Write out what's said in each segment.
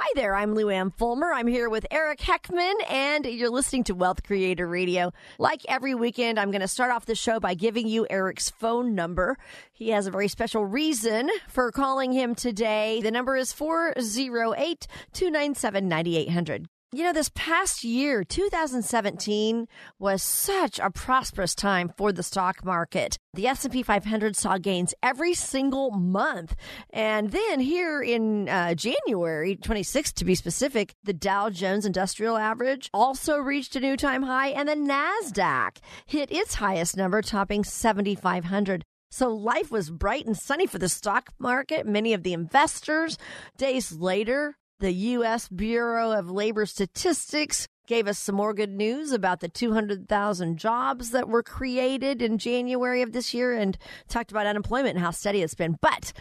Hi there, I'm Lou Ann Fulmer. I'm here with Eric Heckman, and you're listening to Wealth Creator Radio. Like every weekend, I'm going to start off the show by giving you Eric's phone number. He has a very special reason for calling him today. The number is 408 297 9800. You know, this past year, 2017, was such a prosperous time for the stock market. The S&P 500 saw gains every single month. And then here in uh, January 26th, to be specific, the Dow Jones Industrial Average also reached a new time high, and the NASDAQ hit its highest number, topping 7,500. So life was bright and sunny for the stock market. Many of the investors, days later, the U.S. Bureau of Labor Statistics gave us some more good news about the 200,000 jobs that were created in January of this year and talked about unemployment and how steady it's been. But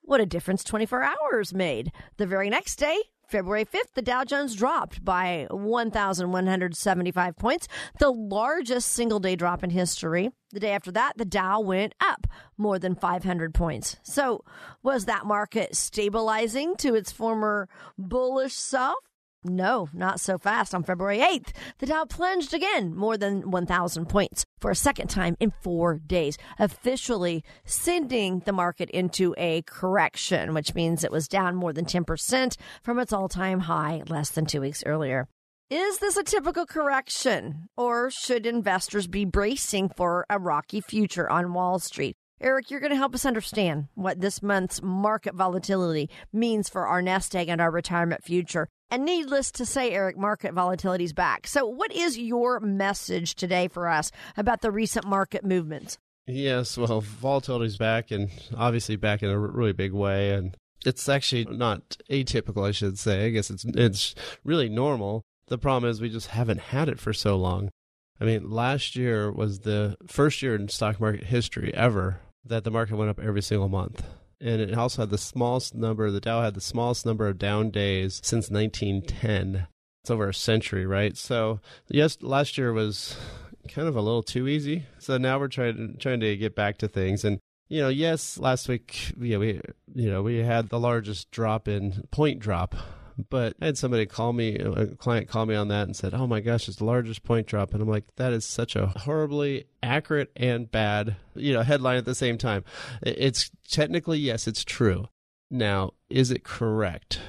what a difference 24 hours made. The very next day, February 5th, the Dow Jones dropped by 1,175 points, the largest single day drop in history. The day after that, the Dow went up more than 500 points. So, was that market stabilizing to its former bullish self? No, not so fast. On February 8th, the Dow plunged again more than 1,000 points for a second time in four days, officially sending the market into a correction, which means it was down more than 10% from its all time high less than two weeks earlier. Is this a typical correction, or should investors be bracing for a rocky future on Wall Street? Eric, you're going to help us understand what this month's market volatility means for our nest egg and our retirement future. And needless to say, Eric, market volatility is back. So, what is your message today for us about the recent market movements? Yes, well, volatility is back and obviously back in a really big way. And it's actually not atypical, I should say. I guess it's, it's really normal. The problem is we just haven't had it for so long. I mean, last year was the first year in stock market history ever that the market went up every single month and it also had the smallest number. The Dow had the smallest number of down days since 1910. It's over a century, right? So yes, last year was kind of a little too easy. So now we're trying trying to get back to things, and you know, yes, last week, yeah, we you know we had the largest drop in point drop but I had somebody call me, a client call me on that and said, "Oh my gosh, it's the largest point drop," and I'm like, "That is such a horribly accurate and bad, you know, headline at the same time." It's technically yes, it's true. Now, is it correct?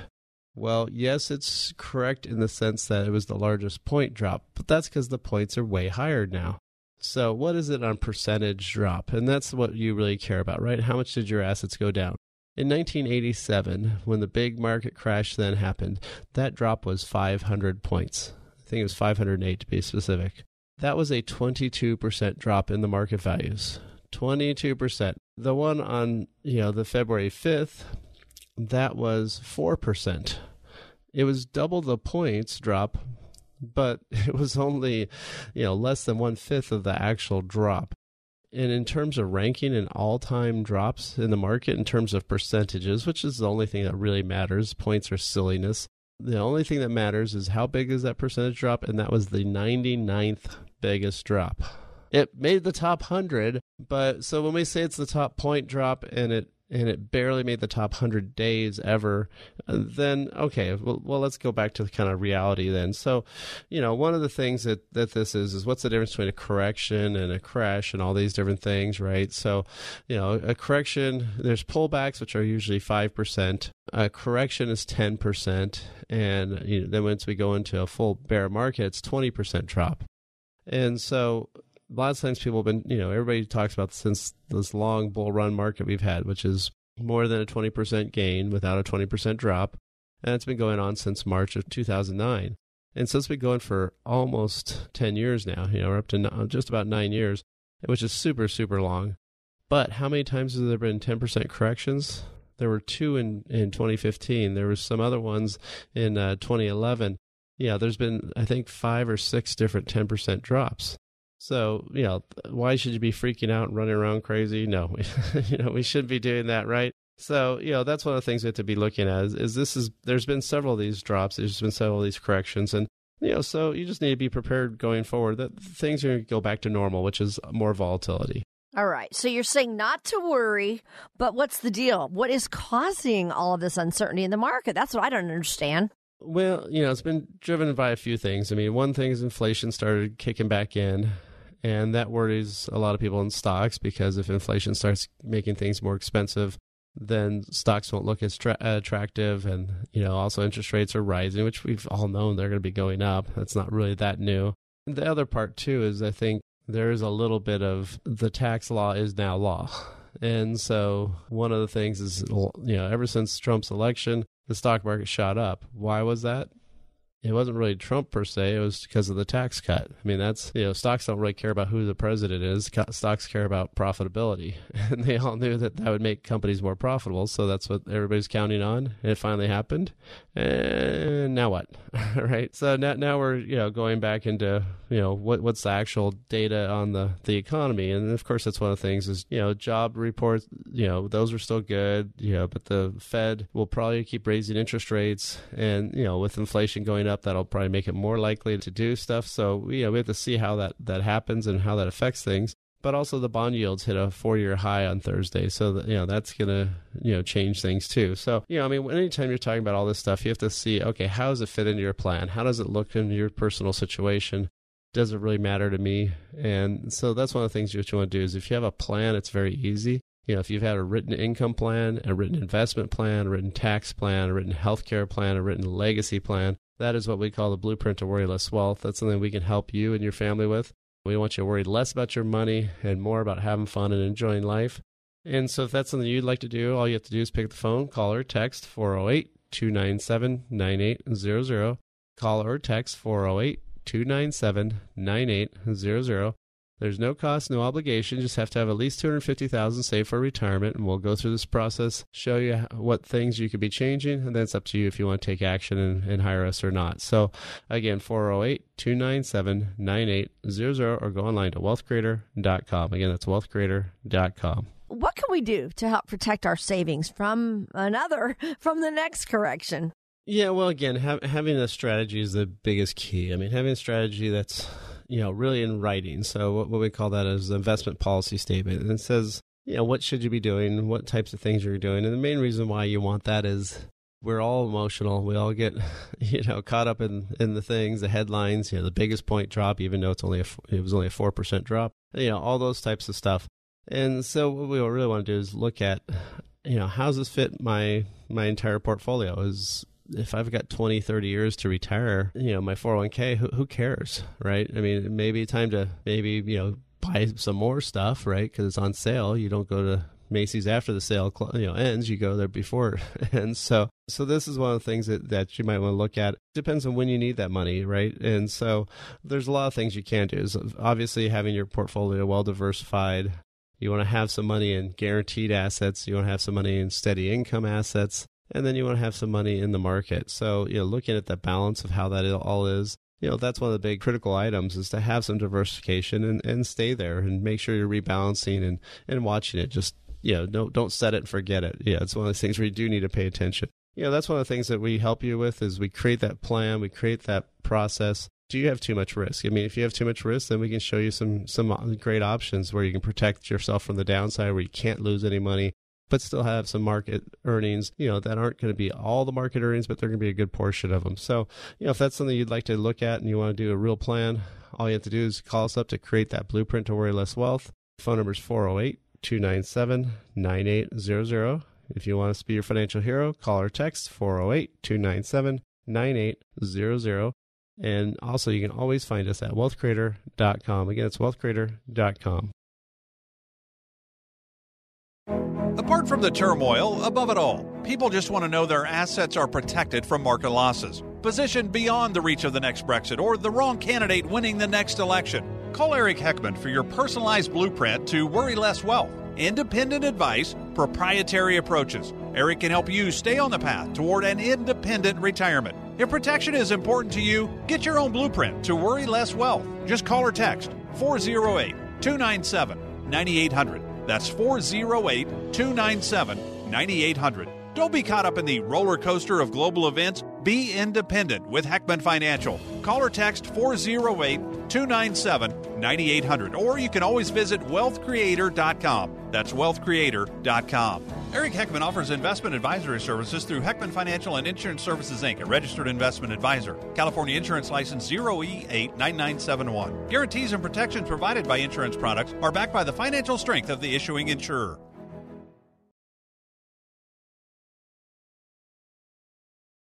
Well, yes, it's correct in the sense that it was the largest point drop, but that's because the points are way higher now. So, what is it on percentage drop? And that's what you really care about, right? How much did your assets go down? In 1987, when the big market crash then happened, that drop was 500 points. I think it was 508 to be specific. That was a 22% drop in the market values. 22%. The one on, you know, the February 5th, that was 4%. It was double the points drop, but it was only, you know, less than one fifth of the actual drop and in terms of ranking and all-time drops in the market in terms of percentages which is the only thing that really matters points are silliness the only thing that matters is how big is that percentage drop and that was the 99th biggest drop. It made the top 100 but so when we say it's the top point drop and it and it barely made the top 100 days ever, uh, then okay, well, well, let's go back to kind of reality then. So, you know, one of the things that, that this is, is what's the difference between a correction and a crash and all these different things, right? So, you know, a correction, there's pullbacks, which are usually 5%. A correction is 10%. And you know, then once we go into a full bear market, it's 20% drop. And so a lot of times people have been, you know, everybody talks about since this long bull run market we've had, which is more than a 20% gain without a 20% drop. And it's been going on since March of 2009. And so it's been going for almost 10 years now. You know, we're up to just about nine years, which is super, super long. But how many times has there been 10% corrections? There were two in, in 2015. There were some other ones in uh, 2011. Yeah, there's been, I think, five or six different 10% drops. So, you know, why should you be freaking out and running around crazy? No, you know, we shouldn't be doing that, right? So, you know, that's one of the things we have to be looking at is, is this is, there's been several of these drops, there's been several of these corrections. And, you know, so you just need to be prepared going forward that things are going to go back to normal, which is more volatility. All right. So you're saying not to worry, but what's the deal? What is causing all of this uncertainty in the market? That's what I don't understand. Well, you know, it's been driven by a few things. I mean, one thing is inflation started kicking back in, and that worries a lot of people in stocks because if inflation starts making things more expensive, then stocks won't look as tra- attractive. And, you know, also interest rates are rising, which we've all known they're going to be going up. That's not really that new. The other part, too, is I think there is a little bit of the tax law is now law. And so one of the things is, you know, ever since Trump's election, the stock market shot up. Why was that? It wasn't really Trump per se. It was because of the tax cut. I mean, that's, you know, stocks don't really care about who the president is. Stocks care about profitability. And they all knew that that would make companies more profitable. So that's what everybody's counting on. It finally happened. And now what? right. So now, now we're, you know, going back into, you know, what, what's the actual data on the, the economy. And of course, that's one of the things is, you know, job reports, you know, those are still good, you know, but the Fed will probably keep raising interest rates. And, you know, with inflation going up, up, that'll probably make it more likely to do stuff. So you we have to see how that, that happens and how that affects things. But also the bond yields hit a four year high on Thursday. So that, you know, that's gonna, you know, change things too. So, you know, I mean anytime you're talking about all this stuff, you have to see, okay, how does it fit into your plan? How does it look into your personal situation? Does it really matter to me? And so that's one of the things you want to do is if you have a plan, it's very easy you know, if you've had a written income plan, a written investment plan, a written tax plan, a written healthcare plan, a written legacy plan, that is what we call the blueprint to worry less wealth. That's something we can help you and your family with. We want you to worry less about your money and more about having fun and enjoying life. And so, if that's something you'd like to do, all you have to do is pick up the phone, call or text 408 297 9800. Call or text 408 297 9800. There's no cost, no obligation. You just have to have at least 250,000 saved for retirement, and we'll go through this process, show you what things you could be changing, and then it's up to you if you want to take action and, and hire us or not. So again, 408-297-9800 or go online to wealthcreator.com. Again, that's wealthcreator.com what can we do to help protect our savings from another from the next correction yeah well again ha- having a strategy is the biggest key i mean having a strategy that's you know, really in writing. So what, we call that is investment policy statement. And it says, you know, what should you be doing? What types of things you're doing? And the main reason why you want that is we're all emotional. We all get, you know, caught up in, in the things, the headlines, you know, the biggest point drop, even though it's only a, it was only a 4% drop, you know, all those types of stuff. And so what we really want to do is look at, you know, how does this fit my, my entire portfolio? Is, if I've got 20, 30 years to retire, you know, my 401k, who, who cares, right? I mean, maybe time to maybe, you know, buy some more stuff, right? Because it's on sale. You don't go to Macy's after the sale you know ends. You go there before and so so this is one of the things that, that you might want to look at. Depends on when you need that money, right? And so there's a lot of things you can do. Obviously having your portfolio well diversified. You want to have some money in guaranteed assets. You want to have some money in steady income assets and then you want to have some money in the market. So, you know, looking at the balance of how that all is, you know, that's one of the big critical items is to have some diversification and, and stay there and make sure you're rebalancing and, and watching it. Just, you know, don't, don't set it and forget it. Yeah, it's one of those things where you do need to pay attention. You know, that's one of the things that we help you with is we create that plan, we create that process. Do you have too much risk? I mean, if you have too much risk, then we can show you some some uh, great options where you can protect yourself from the downside, where you can't lose any money, but still have some market earnings, you know, that aren't going to be all the market earnings, but they're going to be a good portion of them. So, you know, if that's something you'd like to look at and you want to do a real plan, all you have to do is call us up to create that blueprint to worry less wealth. Phone number is 408 297 9800. If you want us to be your financial hero, call or text 408 297 9800. And also, you can always find us at wealthcreator.com. Again, it's wealthcreator.com. Apart from the turmoil, above it all, people just want to know their assets are protected from market losses, positioned beyond the reach of the next Brexit or the wrong candidate winning the next election. Call Eric Heckman for your personalized blueprint to worry less wealth, independent advice, proprietary approaches Eric can help you stay on the path toward an independent retirement. If protection is important to you, get your own blueprint to worry less wealth. Just call or text 408 297 9800. That's 408 297 9800. Don't be caught up in the roller coaster of global events. Be independent with Heckman Financial. Call or text 408 297 9800. Or you can always visit wealthcreator.com. That's wealthcreator.com. Eric Heckman offers investment advisory services through Heckman Financial and Insurance Services Inc., a registered investment advisor. California Insurance License 0E89971. Guarantees and protections provided by insurance products are backed by the financial strength of the issuing insurer.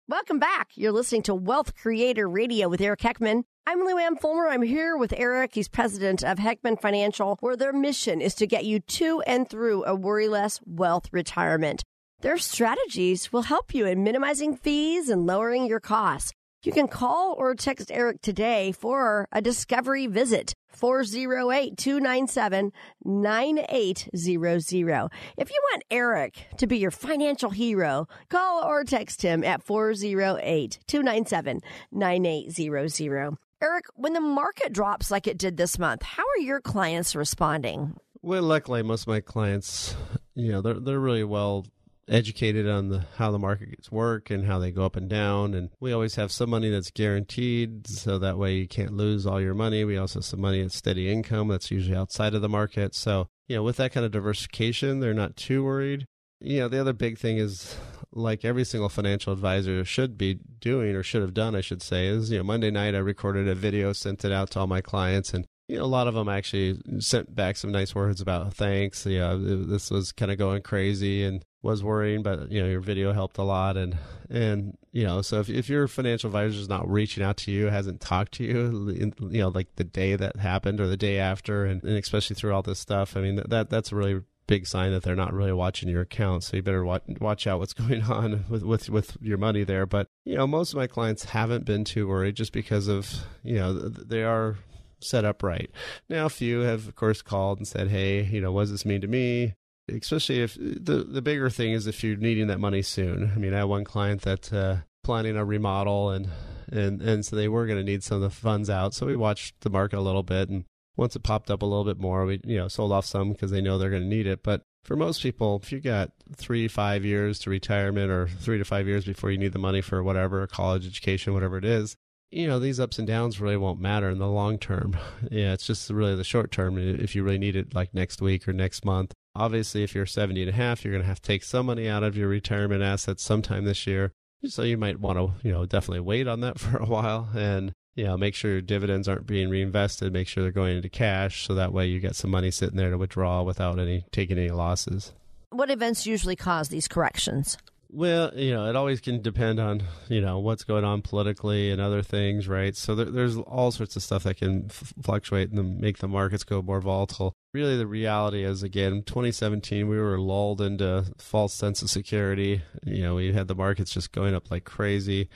Welcome back. You're listening to Wealth Creator Radio with Eric Heckman. I'm Lou Ann Fulmer. I'm here with Eric. He's president of Heckman Financial, where their mission is to get you to and through a worry less wealth retirement. Their strategies will help you in minimizing fees and lowering your costs. You can call or text Eric today for a discovery visit. 408-297-9800. If you want Eric to be your financial hero, call or text him at 408-297-9800. Eric, when the market drops like it did this month, how are your clients responding? Well, luckily, most of my clients, you know, they're they're really well educated on the how the markets work and how they go up and down. And we always have some money that's guaranteed so that way you can't lose all your money. We also have some money that's steady income that's usually outside of the market. So you know with that kind of diversification they're not too worried. You know the other big thing is like every single financial advisor should be doing or should have done i should say is you know monday night i recorded a video sent it out to all my clients and you know, a lot of them actually sent back some nice words about thanks. Yeah, this was kind of going crazy and was worrying, but you know, your video helped a lot. And and you know, so if if your financial advisor is not reaching out to you, hasn't talked to you, you know, like the day that happened or the day after, and, and especially through all this stuff, I mean, that that's a really big sign that they're not really watching your account. So you better watch, watch out what's going on with, with, with your money there. But, you know, most of my clients haven't been too worried just because of, you know, they are set up right. Now, a few have, of course, called and said, "Hey, you know, what does this mean to me?" Especially if the the bigger thing is if you're needing that money soon. I mean, I have one client that uh, planning a remodel and and and so they were going to need some of the funds out. So we watched the market a little bit, and once it popped up a little bit more, we you know sold off some because they know they're going to need it. But for most people, if you got three five years to retirement or three to five years before you need the money for whatever college education, whatever it is, you know these ups and downs really won't matter in the long term. Yeah it's just really the short term if you really need it like next week or next month. Obviously if you're 70 and a half you're going to have to take some money out of your retirement assets sometime this year. So you might want to you know definitely wait on that for a while and you know make sure your dividends aren't being reinvested make sure they're going into cash so that way you get some money sitting there to withdraw without any taking any losses. What events usually cause these corrections well, you know, it always can depend on you know what's going on politically and other things, right? So there, there's all sorts of stuff that can f- fluctuate and make the markets go more volatile. Really, the reality is again, 2017 we were lulled into false sense of security. You know, we had the markets just going up like crazy.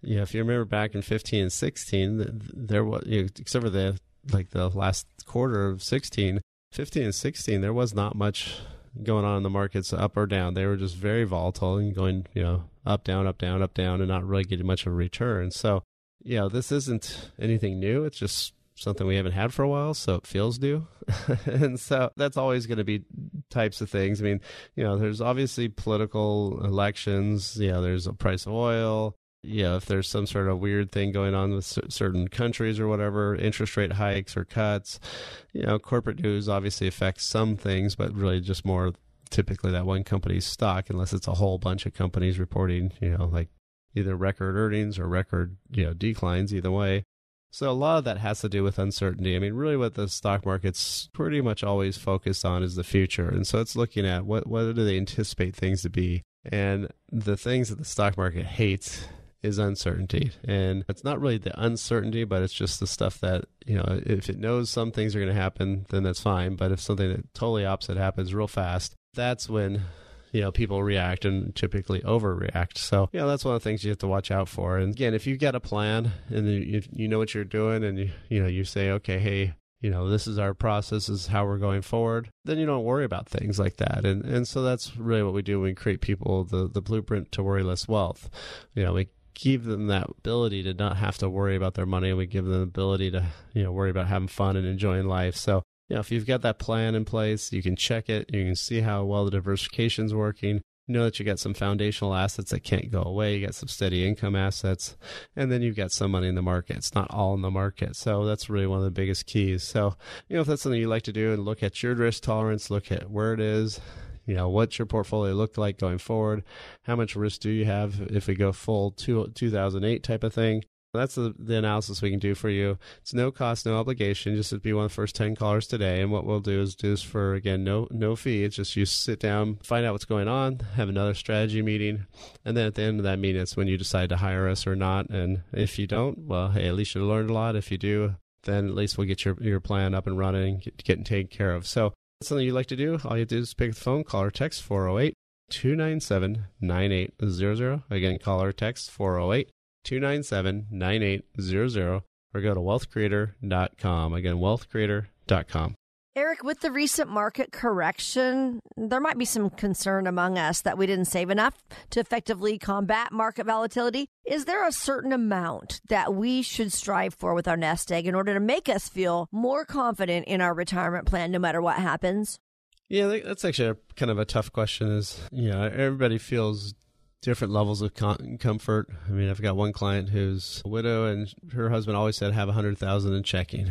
You know, if you remember back in 15 and 16, there was you know, except for the like the last quarter of 16, 15 and 16, there was not much going on in the markets up or down. They were just very volatile and going, you know, up, down, up, down, up, down, and not really getting much of a return. So, you know, this isn't anything new. It's just something we haven't had for a while, so it feels new. and so that's always going to be types of things. I mean, you know, there's obviously political elections, you know, there's a price of oil, you know, if there's some sort of weird thing going on with certain countries or whatever, interest rate hikes or cuts, you know, corporate news obviously affects some things, but really just more typically that one company's stock, unless it's a whole bunch of companies reporting, you know, like either record earnings or record, you know, declines either way. So a lot of that has to do with uncertainty. I mean, really what the stock market's pretty much always focused on is the future. And so it's looking at what what do they anticipate things to be. And the things that the stock market hates is uncertainty. And it's not really the uncertainty, but it's just the stuff that, you know, if it knows some things are going to happen, then that's fine. But if something that totally opposite happens real fast, that's when you know people react and typically overreact so you know that's one of the things you have to watch out for and again if you get a plan and you, you know what you're doing and you you know you say okay hey you know, this is our process, this is how we're going forward, then you don't worry about things like that. And and so that's really what we do when we create people the, the blueprint to worry less wealth. You know, we give them that ability to not have to worry about their money and we give them the ability to, you know, worry about having fun and enjoying life. So you know, if you've got that plan in place, you can check it, you can see how well the diversification is working, know that you got some foundational assets that can't go away. You got some steady income assets, and then you've got some money in the market. It's not all in the market. So that's really one of the biggest keys. So, you know, if that's something you like to do and look at your risk tolerance, look at where it is, you know, what's your portfolio look like going forward? How much risk do you have if we go full two, 2008 type of thing? That's the, the, analysis we can do for you. It's no cost, no obligation. Just to be one of the first ten callers today. And what we'll do is do this for again no no fee. It's just you sit down, find out what's going on, have another strategy meeting, and then at the end of that meeting, it's when you decide to hire us or not. And if you don't, well, hey, at least you learned a lot. If you do, then at least we'll get your your plan up and running, get, getting taken care of. So something you'd like to do. All you have to do is pick up the phone, call or text 408 297 9800. Again, call or text 408 297 9800 or go to wealthcreator.com. Again, wealthcreator.com. Eric, with the recent market correction, there might be some concern among us that we didn't save enough to effectively combat market volatility. Is there a certain amount that we should strive for with our nest egg in order to make us feel more confident in our retirement plan no matter what happens? Yeah, that's actually a, kind of a tough question. Is you know everybody feels different levels of com- comfort. I mean, I've got one client who's a widow, and her husband always said have a hundred thousand in checking.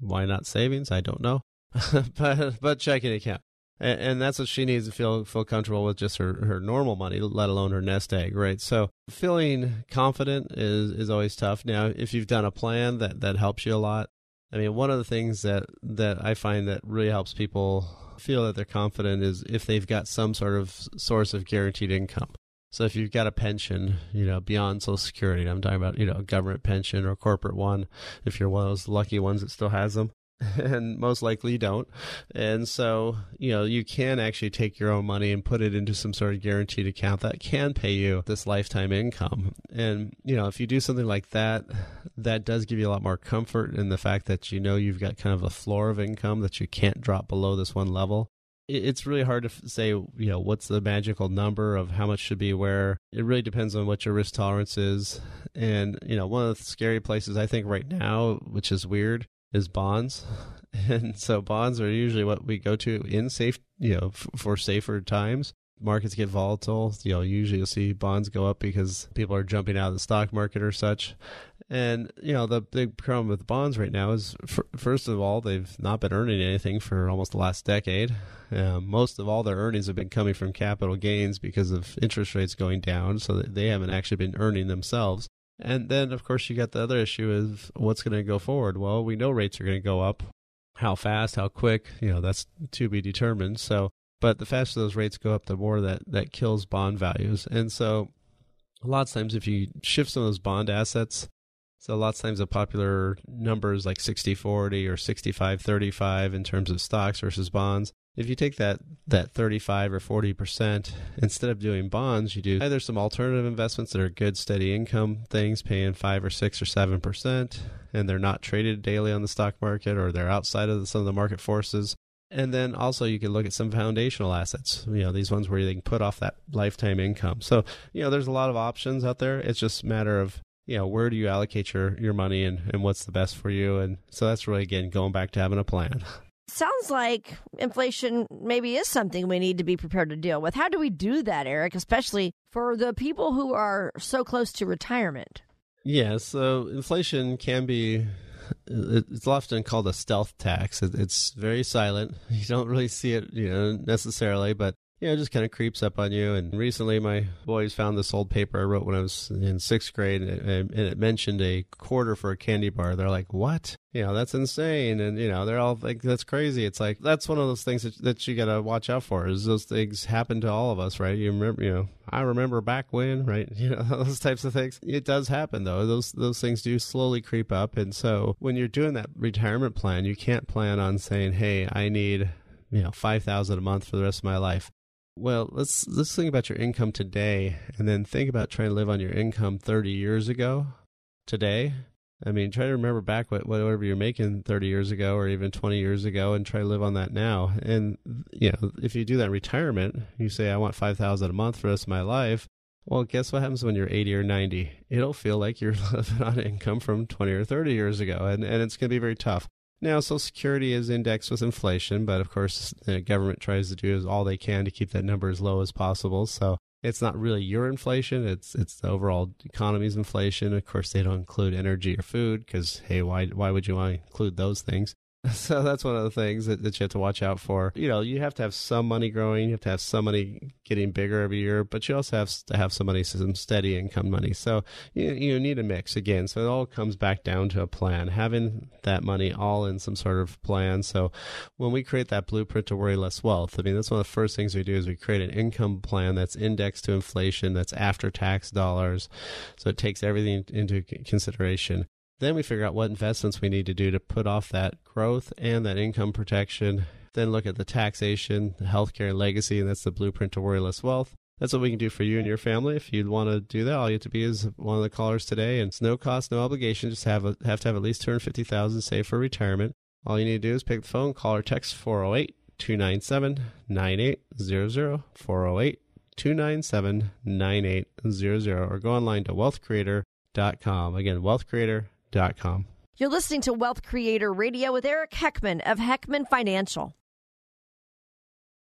Why not savings? I don't know, but but checking account, and, and, that's what she needs to feel feel comfortable with just her her normal money, let alone her nest egg, right? So feeling confident is is always tough. Now, if you've done a plan that that helps you a lot, I mean, one of the things that that I find that really helps people feel that they're confident is if they've got some sort of source of guaranteed income. So if you've got a pension, you know, beyond Social Security, I'm talking about, you know, a government pension or a corporate one, if you're one of those lucky ones that still has them, and most likely don't. And so, you know, you can actually take your own money and put it into some sort of guaranteed account that can pay you this lifetime income. And, you know, if you do something like that, that does give you a lot more comfort in the fact that you know you've got kind of a floor of income that you can't drop below this one level it's really hard to say, you know, what's the magical number of how much should be where. It really depends on what your risk tolerance is. And, you know, one of the scary places I think right now, which is weird, is bonds. And so bonds are usually what we go to in safe, you know, f- for safer times. Markets get volatile. You know, usually you'll see bonds go up because people are jumping out of the stock market or such. And you know the big problem with bonds right now is, first of all, they've not been earning anything for almost the last decade. Uh, most of all their earnings have been coming from capital gains because of interest rates going down, so they haven't actually been earning themselves. And then, of course, you got the other issue is what's going to go forward. Well, we know rates are going to go up. How fast, how quick, you know, that's to be determined. So, but the faster those rates go up, the more that that kills bond values. And so, a lot of times, if you shift some of those bond assets so lots of times the popular numbers like 60-40 or 65-35 in terms of stocks versus bonds. If you take that that 35 or 40%, instead of doing bonds, you do either some alternative investments that are good steady income things paying 5 or 6 or 7% and they're not traded daily on the stock market or they're outside of some of the market forces. And then also you can look at some foundational assets, you know, these ones where they can put off that lifetime income. So, you know, there's a lot of options out there. It's just a matter of you know where do you allocate your your money and and what's the best for you? And so that's really again going back to having a plan. Sounds like inflation maybe is something we need to be prepared to deal with. How do we do that eric especially for the people who are so close to retirement? Yeah so inflation can be it's often called a stealth tax. It's very silent. You don't really see it you know necessarily but yeah, it just kind of creeps up on you. And recently, my boys found this old paper I wrote when I was in sixth grade, and it, mentioned a quarter for a candy bar. They're like, "What? You know, that's insane!" And you know, they're all like, "That's crazy." It's like that's one of those things that, that you got to watch out for. Is those things happen to all of us, right? You remember, you know, I remember back when, right? You know, those types of things. It does happen though. Those those things do slowly creep up, and so when you're doing that retirement plan, you can't plan on saying, "Hey, I need." you know, 5000 a month for the rest of my life. Well, let's let's think about your income today and then think about trying to live on your income 30 years ago today I mean, try to remember back what whatever you're making 30 years ago or even 20 years ago, and try to live on that now. And you know, if you do that in retirement, you say, "I want 5,000 a month for the rest of my life." Well, guess what happens when you're 80 or 90? It'll feel like you're living on income from 20 or 30 years ago, and and it's going to be very tough. Now, Social Security is indexed with inflation, but of course, the government tries to do all they can to keep that number as low as possible. So it's not really your inflation; it's it's the overall economy's inflation. Of course, they don't include energy or food because hey, why why would you want to include those things? So that's one of the things that, that you have to watch out for. You know, you have to have some money growing, you have to have some money getting bigger every year, but you also have to have some money, some steady income money. So you, you need a mix again. So it all comes back down to a plan, having that money all in some sort of plan. So when we create that blueprint to worry less wealth, I mean, that's one of the first things we do is we create an income plan that's indexed to inflation, that's after tax dollars. So it takes everything into consideration. Then we figure out what investments we need to do to put off that growth and that income protection. Then look at the taxation, the healthcare legacy, and that's the blueprint to worry less wealth. That's what we can do for you and your family. If you'd want to do that, all you have to be is one of the callers today, and it's no cost, no obligation. Just have a, have to have at least two hundred fifty thousand saved for retirement. All you need to do is pick the phone, call or text 408 297 9800 408 297 9800 or go online to wealthcreator.com. Again, wealthcreator.com com. You're listening to Wealth Creator Radio with Eric Heckman of Heckman Financial.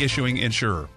issuing insurer.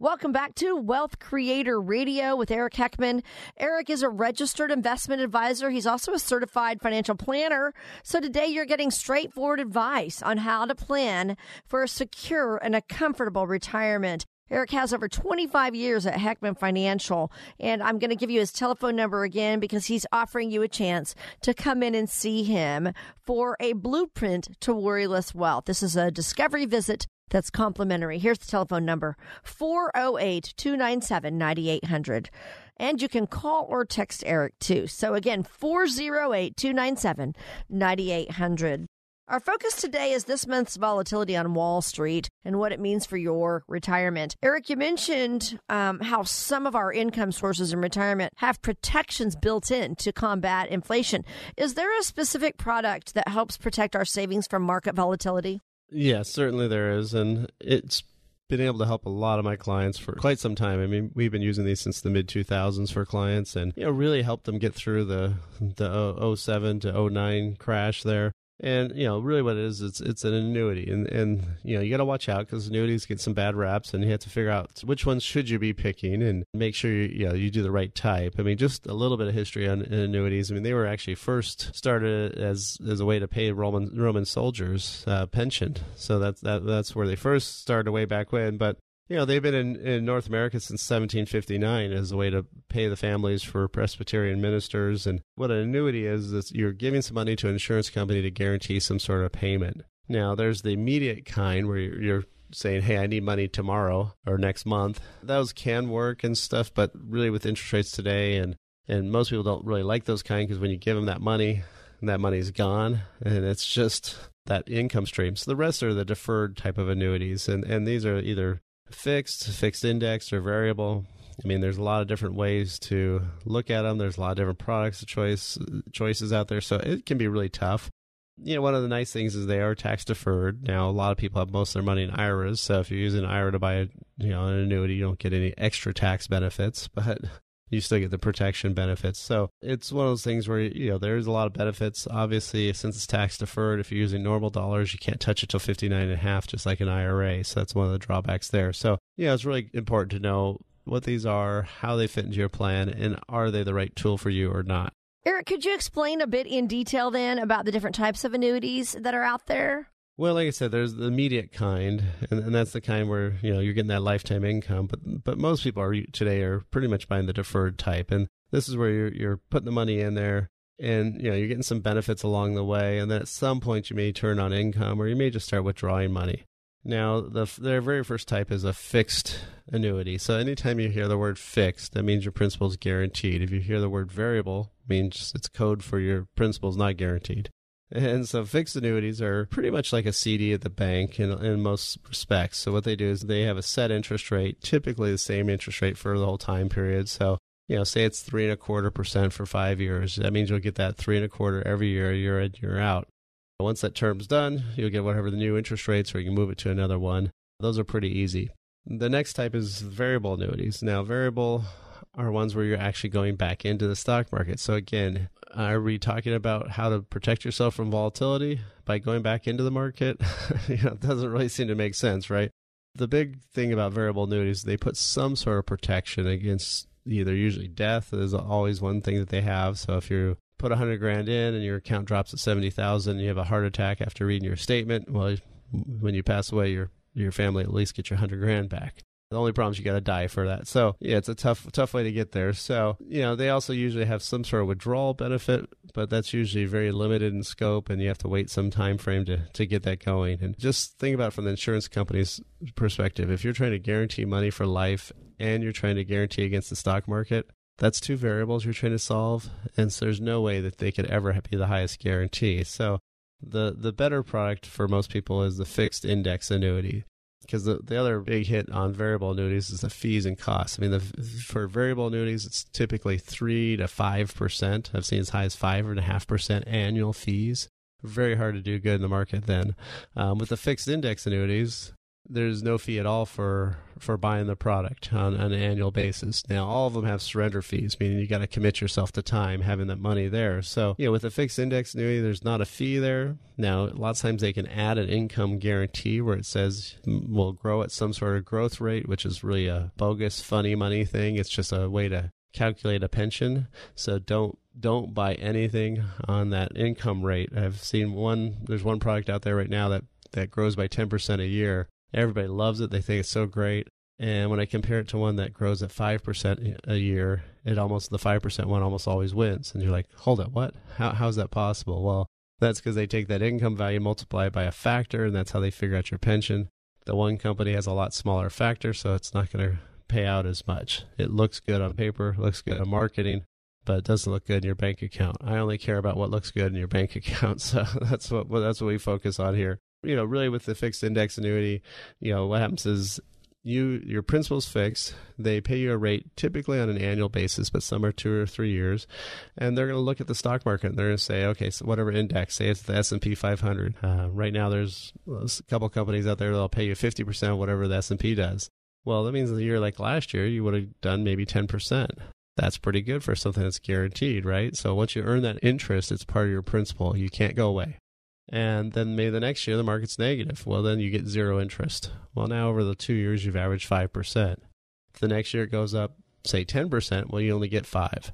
Welcome back to Wealth Creator Radio with Eric Heckman. Eric is a registered investment advisor. He's also a certified financial planner. So today you're getting straightforward advice on how to plan for a secure and a comfortable retirement. Eric has over 25 years at Heckman Financial, and I'm going to give you his telephone number again because he's offering you a chance to come in and see him for a blueprint to worryless wealth. This is a discovery visit that's complimentary. Here's the telephone number 408 297 9800. And you can call or text Eric too. So again, 408 297 9800. Our focus today is this month's volatility on Wall Street and what it means for your retirement. Eric, you mentioned um, how some of our income sources in retirement have protections built in to combat inflation. Is there a specific product that helps protect our savings from market volatility? Yes, certainly there is. And it's been able to help a lot of my clients for quite some time. I mean, we've been using these since the mid 2000s for clients and you know really helped them get through the the 07 to 09 crash there. And you know, really, what it is, it's it's an annuity, and and you know, you got to watch out because annuities get some bad raps, and you have to figure out which ones should you be picking, and make sure you you know you do the right type. I mean, just a little bit of history on annuities. I mean, they were actually first started as as a way to pay Roman Roman soldiers uh, pension, so that's that that's where they first started way back when. But you know, they've been in, in North America since 1759 as a way to pay the families for Presbyterian ministers. And what an annuity is, is you're giving some money to an insurance company to guarantee some sort of payment. Now, there's the immediate kind where you're, saying, hey, I need money tomorrow or next month. Those can work and stuff, but really with interest rates today, and, and most people don't really like those kind because when you give them that money, that money's gone and it's just that income stream. So the rest are the deferred type of annuities, and, and these are either fixed, fixed index, or variable. I mean, there's a lot of different ways to look at them. There's a lot of different products choice choices out there, so it can be really tough. You know, one of the nice things is they are tax deferred. Now, a lot of people have most of their money in IRAs, so if you're using an IRA to buy a, you know an annuity, you don't get any extra tax benefits. But you still get the protection benefits. So it's one of those things where, you know, there's a lot of benefits. Obviously, since it's tax deferred, if you're using normal dollars, you can't touch it till 59 and a half, just like an IRA. So that's one of the drawbacks there. So, yeah, it's really important to know what these are, how they fit into your plan, and are they the right tool for you or not. Eric, could you explain a bit in detail then about the different types of annuities that are out there? Well, like I said, there's the immediate kind, and, and that's the kind where you know you're getting that lifetime income. But but most people are today are pretty much buying the deferred type, and this is where you're you're putting the money in there, and you know you're getting some benefits along the way, and then at some point you may turn on income, or you may just start withdrawing money. Now, the their very first type is a fixed annuity. So anytime you hear the word fixed, that means your principal is guaranteed. If you hear the word variable, means it's code for your principal is not guaranteed. And so fixed annuities are pretty much like a CD at the bank in, in most respects. So what they do is they have a set interest rate, typically the same interest rate for the whole time period. So, you know, say it's three and a quarter percent for five years. That means you'll get that three and a quarter every year, year in, year out. Once that term's done, you'll get whatever the new interest rates or you can move it to another one. Those are pretty easy. The next type is variable annuities. Now, variable are ones where you're actually going back into the stock market. So again, are we talking about how to protect yourself from volatility by going back into the market? you know, it doesn't really seem to make sense, right? The big thing about variable annuities, they put some sort of protection against either usually death is always one thing that they have. So if you put a hundred grand in and your account drops to seventy thousand, you have a heart attack after reading your statement. Well, when you pass away, your your family at least get your hundred grand back. The only problem is you got to die for that. So yeah, it's a tough tough way to get there. So you know they also usually have some sort of withdrawal benefit, but that's usually very limited in scope, and you have to wait some time frame to to get that going. And just think about from the insurance company's perspective. If you're trying to guarantee money for life and you're trying to guarantee against the stock market, that's two variables you're trying to solve, and so there's no way that they could ever be the highest guarantee. So the the better product for most people is the fixed index annuity because the, the other big hit on variable annuities is the fees and costs. I mean, the, for variable annuities, it's typically three to five percent. I've seen as high as five and a half percent annual fees. Very hard to do good in the market then. Um, with the fixed index annuities, there's no fee at all for for buying the product on, on, an annual basis. Now, all of them have surrender fees, meaning you got to commit yourself to time having that money there. So, you know, with a fixed index annuity, there's not a fee there. Now, a lot of times they can add an income guarantee where it says will grow at some sort of growth rate, which is really a bogus, funny money thing. It's just a way to calculate a pension. So don't don't buy anything on that income rate. I've seen one. There's one product out there right now that that grows by 10% a year Everybody loves it. They think it's so great. And when I compare it to one that grows at 5% a year, it almost, the 5% one almost always wins. And you're like, hold up, what? How, how's that possible? Well, that's because they take that income value, multiply it by a factor, and that's how they figure out your pension. The one company has a lot smaller factor, so it's not going to pay out as much. It looks good on paper, looks good on marketing, but it doesn't look good in your bank account. I only care about what looks good in your bank account, so that's what that's what we focus on here you know, really with the fixed index annuity, you know, what happens is you your principal's fixed. They pay you a rate typically on an annual basis, but some are two or three years, and they're going to look at the stock market. and They're going to say, okay, so whatever index, say it's the S and P 500. Uh, right now, there's a couple companies out there that'll pay you 50 percent of whatever the S and P does. Well, that means in the year like last year, you would have done maybe 10 percent. That's pretty good for something that's guaranteed, right? So once you earn that interest, it's part of your principal. You can't go away and then maybe the next year the market's negative. Well, then you get zero interest. Well, now over the two years you've averaged 5%. the next year it goes up, say 10%, well, you only get 5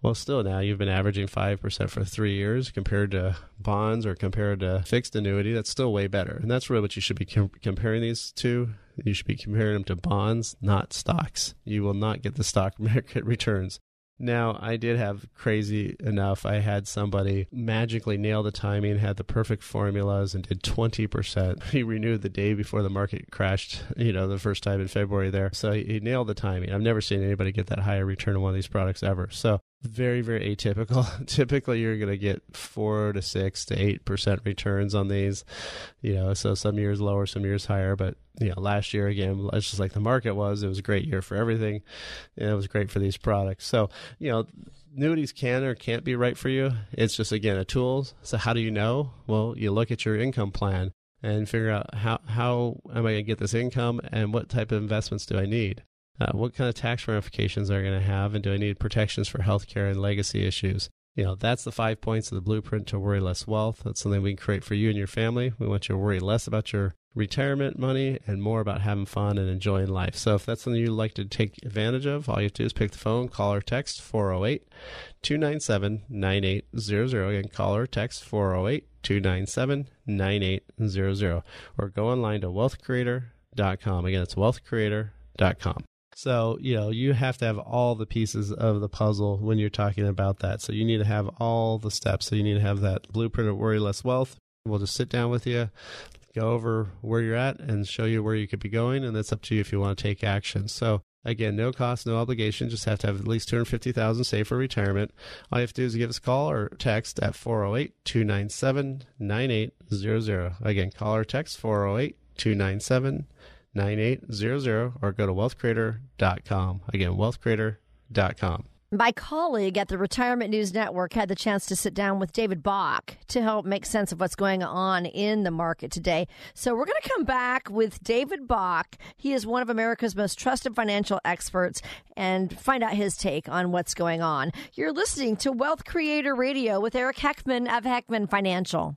well, still now you've been averaging 5% for three years compared to bonds or compared to fixed annuity. That's still way better. And that's really what you should be com- comparing these to. You should be comparing them to bonds, not stocks. You will not get the stock market returns. Now, I did have crazy enough. I had somebody magically nail the timing, had the perfect formulas, and did 20%. He renewed the day before the market crashed, you know, the first time in February there. So he nailed the timing. I've never seen anybody get that high a return on one of these products ever. So very, very atypical. Typically, you're going to get four to six to eight percent returns on these. You know, so some years lower, some years higher. But you know, last year again, it's just like the market was. It was a great year for everything, and it was great for these products. So you know, annuities can or can't be right for you. It's just again a tool. So how do you know? Well, you look at your income plan and figure out how how am I going to get this income and what type of investments do I need. Uh, what kind of tax ramifications are I going to have, and do I need protections for healthcare and legacy issues? You know, that's the five points of the blueprint to worry less wealth. That's something we can create for you and your family. We want you to worry less about your retirement money and more about having fun and enjoying life. So if that's something you'd like to take advantage of, all you have to do is pick the phone, call or text 408 297 9800. Again, call or text 408 297 9800. Or go online to wealthcreator.com. Again, it's wealthcreator.com. So, you know, you have to have all the pieces of the puzzle when you're talking about that. So, you need to have all the steps. So, you need to have that blueprint of worry less wealth. We'll just sit down with you, go over where you're at, and show you where you could be going. And that's up to you if you want to take action. So, again, no cost, no obligation. Just have to have at least 250000 saved for retirement. All you have to do is give us a call or text at 408 297 9800. Again, call or text 408 297 9800 or go to wealthcreator.com. Again, wealthcreator.com. My colleague at the Retirement News Network had the chance to sit down with David Bach to help make sense of what's going on in the market today. So we're going to come back with David Bach. He is one of America's most trusted financial experts and find out his take on what's going on. You're listening to Wealth Creator Radio with Eric Heckman of Heckman Financial.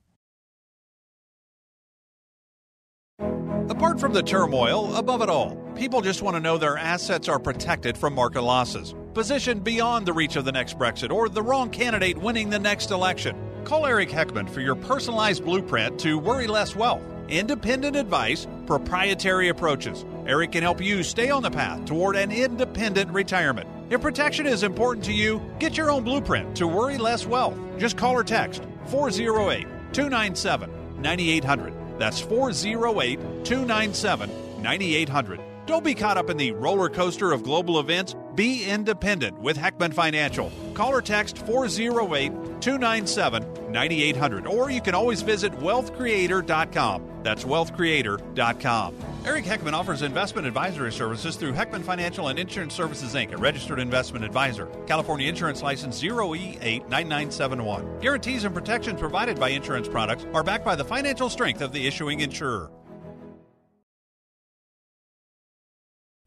Apart from the turmoil, above it all, people just want to know their assets are protected from market losses, positioned beyond the reach of the next Brexit or the wrong candidate winning the next election. Call Eric Heckman for your personalized blueprint to worry less wealth. Independent advice, proprietary approaches. Eric can help you stay on the path toward an independent retirement. If protection is important to you, get your own blueprint to worry less wealth. Just call or text 408 297 9800. That's 408 297 9800. Don't be caught up in the roller coaster of global events. Be independent with Heckman Financial. Call or text 408 297 9800. Or you can always visit wealthcreator.com. That's wealthcreator.com. Eric Heckman offers investment advisory services through Heckman Financial and Insurance Services Inc., a registered investment advisor. California Insurance License 0E89971. Guarantees and protections provided by insurance products are backed by the financial strength of the issuing insurer.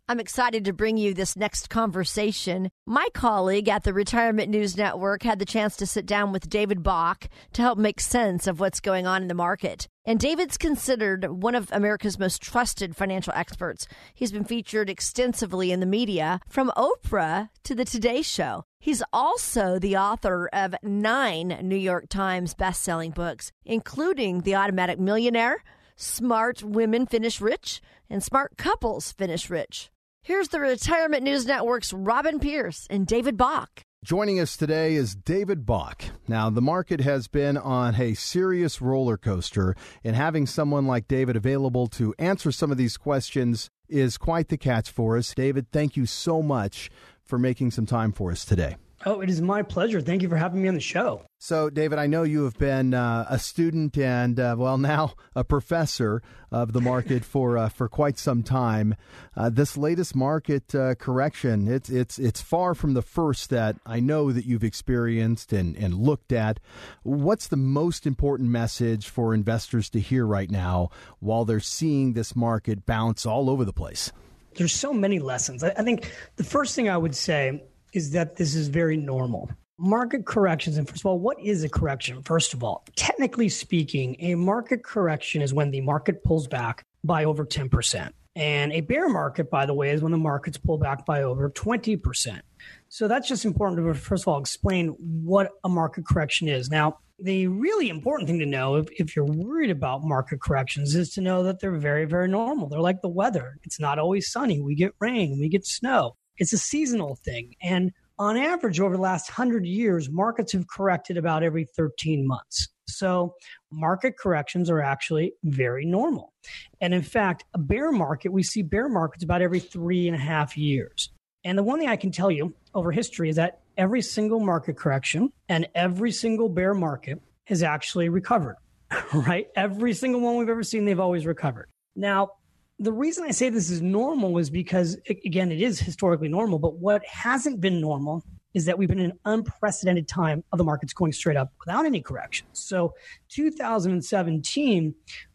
I'm excited to bring you this next conversation. My colleague at the Retirement News Network had the chance to sit down with David Bach to help make sense of what's going on in the market. And David's considered one of America's most trusted financial experts. He's been featured extensively in the media, from Oprah to the Today Show. He's also the author of nine New York Times best-selling books, including The Automatic Millionaire, Smart Women Finish Rich, and Smart Couples Finish Rich. Here's the Retirement News Network's Robin Pierce and David Bach. Joining us today is David Bach. Now, the market has been on a serious roller coaster, and having someone like David available to answer some of these questions is quite the catch for us. David, thank you so much for making some time for us today. Oh, it is my pleasure. Thank you for having me on the show. So, David, I know you have been uh, a student and, uh, well, now a professor of the market for uh, for quite some time. Uh, this latest market uh, correction, it's it's it's far from the first that I know that you've experienced and, and looked at. What's the most important message for investors to hear right now while they're seeing this market bounce all over the place? There's so many lessons. I, I think the first thing I would say is that this is very normal. Market corrections, and first of all, what is a correction? First of all, technically speaking, a market correction is when the market pulls back by over 10%. And a bear market, by the way, is when the markets pull back by over 20%. So that's just important to, first of all, explain what a market correction is. Now, the really important thing to know if, if you're worried about market corrections is to know that they're very, very normal. They're like the weather. It's not always sunny. We get rain, we get snow. It's a seasonal thing. And on average, over the last 100 years, markets have corrected about every 13 months. So, market corrections are actually very normal. And in fact, a bear market, we see bear markets about every three and a half years. And the one thing I can tell you over history is that every single market correction and every single bear market has actually recovered, right? Every single one we've ever seen, they've always recovered. Now, the reason I say this is normal is because, again, it is historically normal, but what hasn't been normal is that we've been in an unprecedented time of the markets going straight up without any corrections. So 2017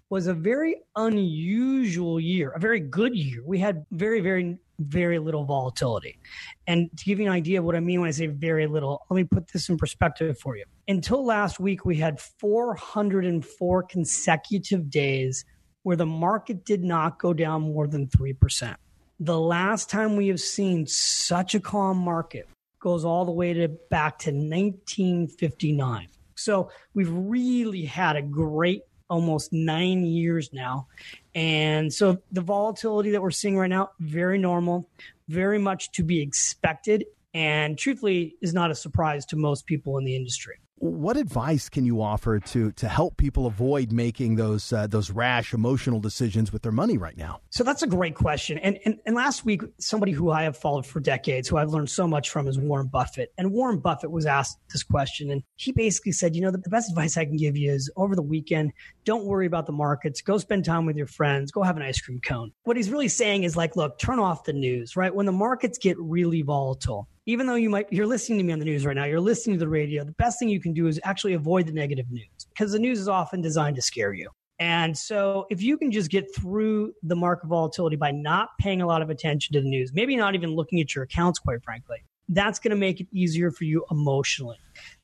was a very unusual year, a very good year. We had very, very very little volatility. And to give you an idea of what I mean when I say very little, let me put this in perspective for you. Until last week, we had 404 consecutive days where the market did not go down more than 3%. The last time we have seen such a calm market goes all the way to back to 1959. So we've really had a great almost nine years now. And so the volatility that we're seeing right now, very normal, very much to be expected, and truthfully is not a surprise to most people in the industry what advice can you offer to to help people avoid making those uh, those rash emotional decisions with their money right now? So that's a great question. And, and and last week, somebody who I have followed for decades, who I've learned so much from, is Warren Buffett. And Warren Buffett was asked this question, and he basically said, you know, the, the best advice I can give you is over the weekend, don't worry about the markets. Go spend time with your friends. Go have an ice cream cone. What he's really saying is like, look, turn off the news. Right when the markets get really volatile even though you might you're listening to me on the news right now you're listening to the radio the best thing you can do is actually avoid the negative news because the news is often designed to scare you. And so if you can just get through the market volatility by not paying a lot of attention to the news maybe not even looking at your accounts quite frankly that's going to make it easier for you emotionally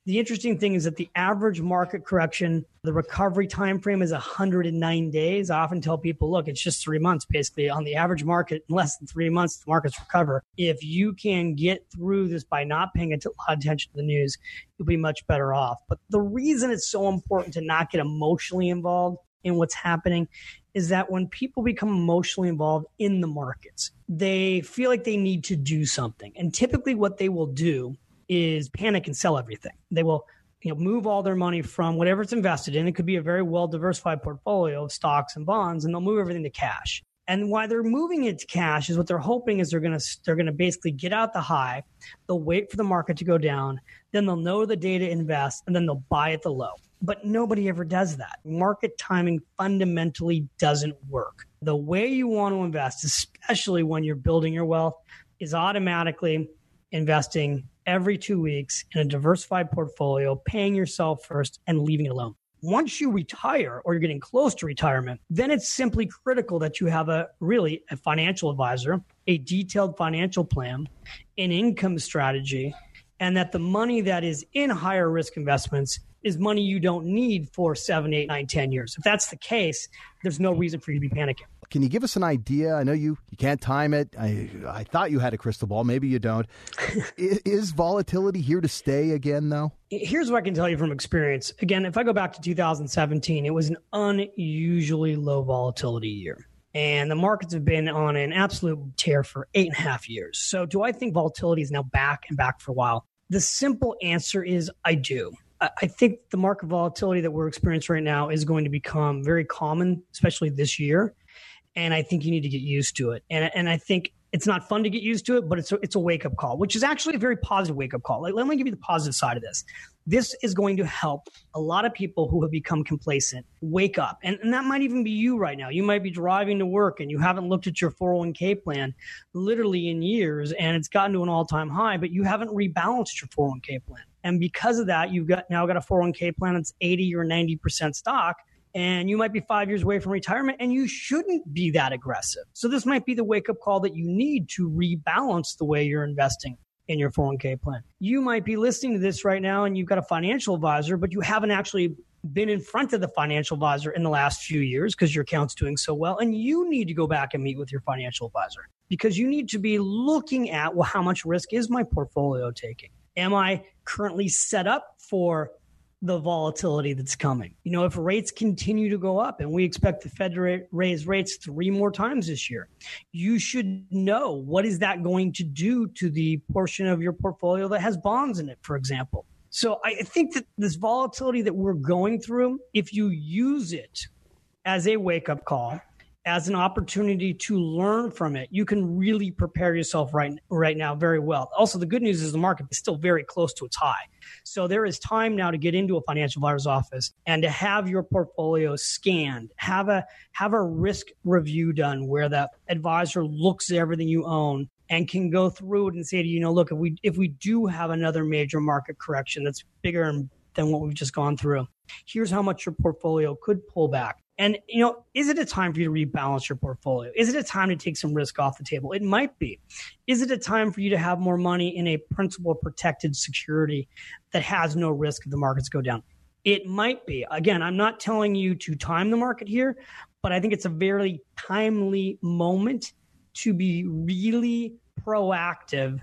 the interesting thing is that the average market correction, the recovery time frame is 109 days. I often tell people, look, it's just three months basically on the average market. In less than three months, the markets recover. If you can get through this by not paying a lot of attention to the news, you'll be much better off. But the reason it's so important to not get emotionally involved in what's happening is that when people become emotionally involved in the markets, they feel like they need to do something. And typically, what they will do is panic and sell everything. They will you know, move all their money from whatever it's invested in. It could be a very well diversified portfolio of stocks and bonds, and they'll move everything to cash. And why they're moving it to cash is what they're hoping is they're going to they're to basically get out the high. They'll wait for the market to go down, then they'll know the day to invest, and then they'll buy at the low. But nobody ever does that. Market timing fundamentally doesn't work. The way you want to invest, especially when you're building your wealth, is automatically investing every two weeks in a diversified portfolio, paying yourself first and leaving it alone. Once you retire or you're getting close to retirement, then it's simply critical that you have a really a financial advisor, a detailed financial plan, an income strategy, and that the money that is in higher risk investments is money you don't need for seven, eight, nine, ten years. If that's the case, there's no reason for you to be panicking. Can you give us an idea? I know you, you can't time it. I I thought you had a crystal ball. Maybe you don't. is, is volatility here to stay again, though? Here's what I can tell you from experience. Again, if I go back to 2017, it was an unusually low volatility year. And the markets have been on an absolute tear for eight and a half years. So, do I think volatility is now back and back for a while? The simple answer is I do. I think the market volatility that we're experiencing right now is going to become very common, especially this year. And I think you need to get used to it. And, and I think it's not fun to get used to it, but it's a, it's a wake up call, which is actually a very positive wake up call. Like, let me give you the positive side of this. This is going to help a lot of people who have become complacent wake up. And, and that might even be you right now. You might be driving to work and you haven't looked at your 401k plan literally in years and it's gotten to an all time high, but you haven't rebalanced your 401k plan. And because of that, you've got now got a 401k plan that's 80 or 90% stock. And you might be five years away from retirement and you shouldn't be that aggressive. So this might be the wake up call that you need to rebalance the way you're investing in your 401k plan. You might be listening to this right now and you've got a financial advisor, but you haven't actually been in front of the financial advisor in the last few years because your account's doing so well. And you need to go back and meet with your financial advisor because you need to be looking at, well, how much risk is my portfolio taking? Am I currently set up for the volatility that's coming? You know, if rates continue to go up and we expect the Fed to raise rates three more times this year, you should know what is that going to do to the portion of your portfolio that has bonds in it, for example. So I think that this volatility that we're going through, if you use it as a wake up call, as an opportunity to learn from it, you can really prepare yourself right right now very well. Also, the good news is the market is still very close to its high. So there is time now to get into a financial advisor's office and to have your portfolio scanned, have a have a risk review done where the advisor looks at everything you own and can go through it and say to you, you know, look, if we if we do have another major market correction that's bigger than what we've just gone through, here's how much your portfolio could pull back And, you know, is it a time for you to rebalance your portfolio? Is it a time to take some risk off the table? It might be. Is it a time for you to have more money in a principal protected security that has no risk if the markets go down? It might be. Again, I'm not telling you to time the market here, but I think it's a very timely moment to be really proactive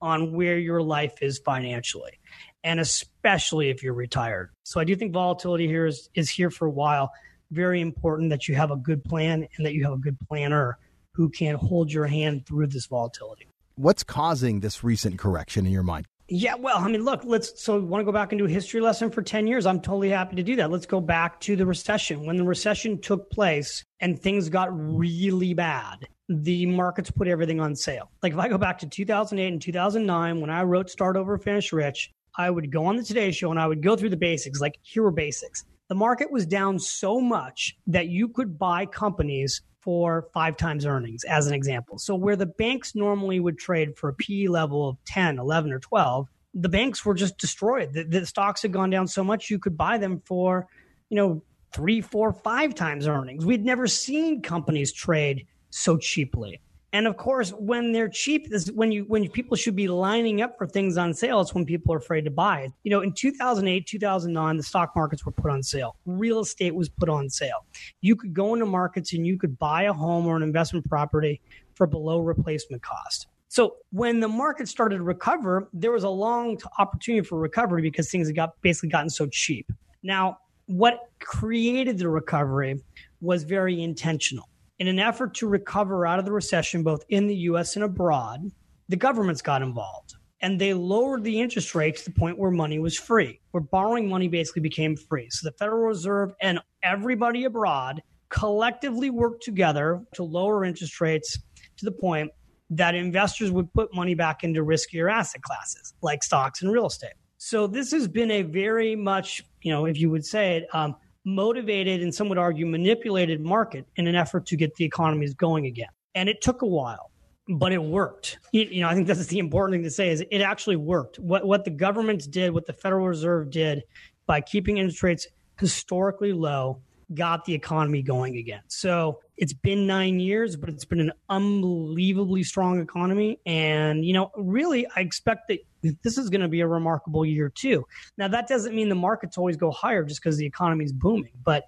on where your life is financially, and especially if you're retired. So I do think volatility here is, is here for a while. Very important that you have a good plan and that you have a good planner who can hold your hand through this volatility. What's causing this recent correction in your mind? Yeah, well, I mean, look, let's so want to go back and do a history lesson for 10 years. I'm totally happy to do that. Let's go back to the recession. When the recession took place and things got really bad, the markets put everything on sale. Like if I go back to 2008 and 2009, when I wrote Start Over, Finish Rich, I would go on the Today Show and I would go through the basics, like here are basics. The market was down so much that you could buy companies for five times earnings, as an example. So, where the banks normally would trade for a PE level of 10, 11, or 12, the banks were just destroyed. The, the stocks had gone down so much you could buy them for, you know, three, four, five times earnings. We'd never seen companies trade so cheaply. And of course, when they're cheap, is when you when people should be lining up for things on sale. It's when people are afraid to buy. You know, in 2008, 2009, the stock markets were put on sale. Real estate was put on sale. You could go into markets and you could buy a home or an investment property for below replacement cost. So when the market started to recover, there was a long opportunity for recovery because things had got basically gotten so cheap. Now, what created the recovery was very intentional in an effort to recover out of the recession, both in the US and abroad, the governments got involved and they lowered the interest rate to the point where money was free, where borrowing money basically became free. So the Federal Reserve and everybody abroad collectively worked together to lower interest rates to the point that investors would put money back into riskier asset classes like stocks and real estate. So this has been a very much, you know, if you would say it, um, motivated and some would argue manipulated market in an effort to get the economies going again. And it took a while, but it worked. You, know, I think that's the important thing to say is it actually worked. What what the governments did, what the Federal Reserve did by keeping interest rates historically low got the economy going again. So it's been nine years, but it's been an unbelievably strong economy. And, you know, really, I expect that this is going to be a remarkable year too. Now, that doesn't mean the markets always go higher just because the economy is booming, but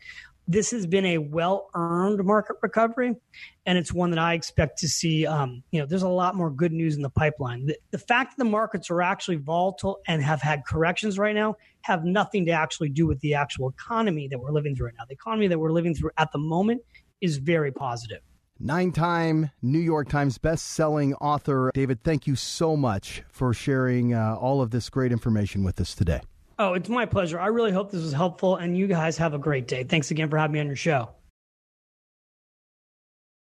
this has been a well earned market recovery, and it's one that I expect to see. Um, you know, there's a lot more good news in the pipeline. The, the, fact that the markets are actually volatile and have had corrections right now have nothing to actually do with the actual economy that we're living through right now. The economy that we're living through at the moment is very positive. Nine time New York Times best-selling author David, thank you so much for sharing uh, all of this great information with us today. Oh, it's my pleasure. I really hope this was helpful, and you guys have a great day. Thanks again for having me on your show.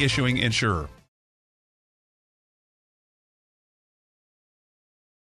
issuing insurer.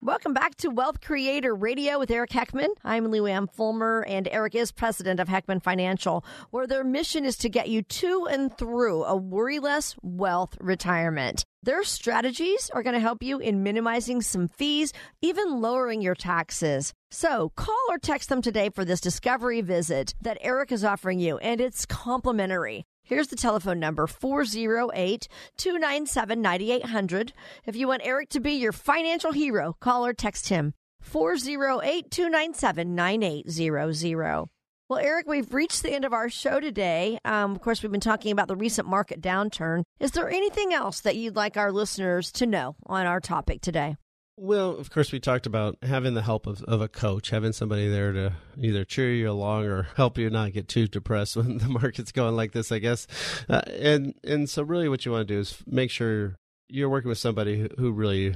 Welcome back to Wealth Creator Radio with Eric Heckman. I'm Lou Ann Fulmer, and Eric is president of Heckman Financial, where their mission is to get you to and through a worryless wealth retirement. Their strategies are going to help you in minimizing some fees, even lowering your taxes. So call or text them today for this discovery visit that Eric is offering you, and it's complimentary. Here's the telephone number 408 297 9800. If you want Eric to be your financial hero, call or text him 408 297 9800. Well, Eric, we've reached the end of our show today. Um, of course, we've been talking about the recent market downturn. Is there anything else that you'd like our listeners to know on our topic today? Well, of course, we talked about having the help of, of a coach, having somebody there to either cheer you along or help you not get too depressed when the market's going like this, I guess. Uh, and and so, really, what you want to do is make sure you're working with somebody who really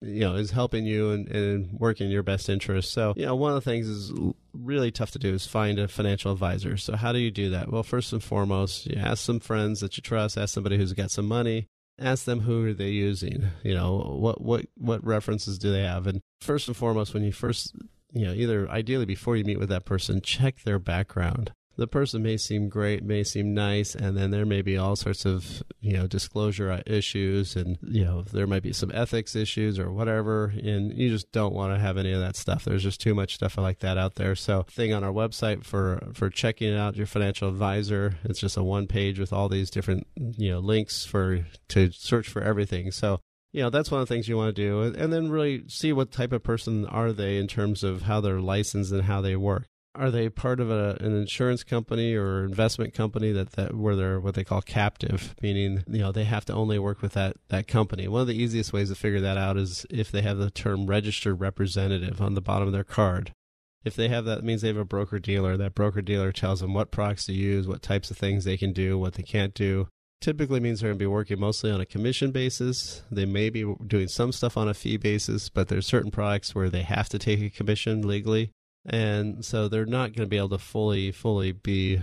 you know is helping you and, and working in your best interest. So you know one of the things is really tough to do is find a financial advisor. So how do you do that? Well first and foremost you ask some friends that you trust ask somebody who's got some money ask them who are they using you know what what what references do they have? And first and foremost when you first you know either ideally before you meet with that person check their background the person may seem great, may seem nice, and then there may be all sorts of you know disclosure issues, and you know there might be some ethics issues or whatever, and you just don't want to have any of that stuff. There's just too much stuff like that out there. So, thing on our website for for checking out your financial advisor, it's just a one page with all these different you know links for to search for everything. So you know that's one of the things you want to do and then really see what type of person are they in terms of how they're licensed and how they work are they part of a, an insurance company or investment company that, that where they're what they call captive, meaning you know they have to only work with that that company. One of the easiest ways to figure that out is if they have the term registered representative on the bottom of their card. If they have that, it means they have a broker dealer. That broker dealer tells them what products to use, what types of things they can do, what they can't do. Typically means they're going to be working mostly on a commission basis. They may be doing some stuff on a fee basis, but there's certain products where they have to take a commission legally and so they're not going to be able to fully fully be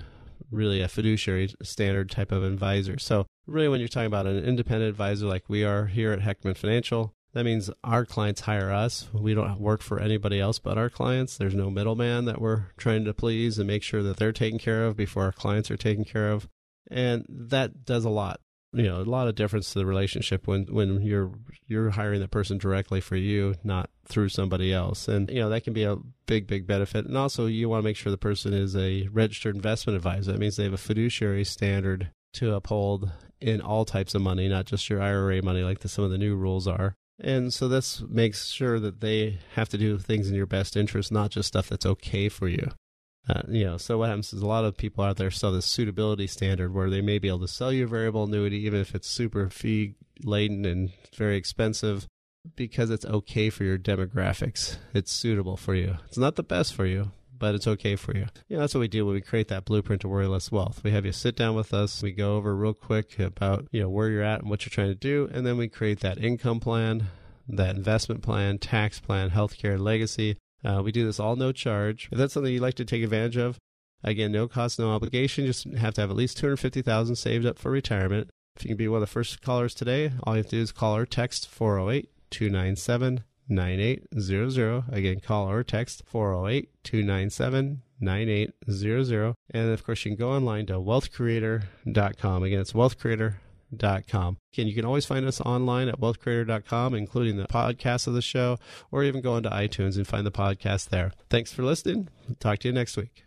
really a fiduciary standard type of advisor. So really when you're talking about an independent advisor like we are here at Heckman Financial, that means our clients hire us. We don't work for anybody else but our clients. There's no middleman that we're trying to please and make sure that they're taken care of before our clients are taken care of. And that does a lot you know a lot of difference to the relationship when when you're you're hiring the person directly for you not through somebody else. And you know that can be a big big benefit. And also you want to make sure the person is a registered investment advisor. That means they have a fiduciary standard to uphold in all types of money not just your IRA money like the, some of the new rules are. And so this makes sure that they have to do things in your best interest not just stuff that's okay for you uh, you know, so what happens is a lot of people out there sell this suitability standard where they may be able to sell you a variable annuity even if it's super fee laden and very expensive because it's okay for your demographics. It's suitable for you. It's not the best for you, but it's okay for you. You know, that's what we do when we create that blueprint to worry less wealth. We have you sit down with us. We go over real quick about, you know, where you're at and what you're trying to do. And then we create that income plan, that investment plan, tax plan, healthcare, legacy, uh, we do this all no charge. If that's something you'd like to take advantage of, again, no cost, no obligation. Just have to have at least 250000 saved up for retirement. If you can be one of the first callers today, all you have to do is call or text 408 297 9800. Again, call or text 408 297 9800. And of course, you can go online to wealthcreator.com. Again, it's wealthcreator.com wealthcreator.com. Again, you can always find us online at wealthcreator.com, including the podcast of the show, or even go into iTunes and find the podcast there. Thanks for listening. Talk to you next week.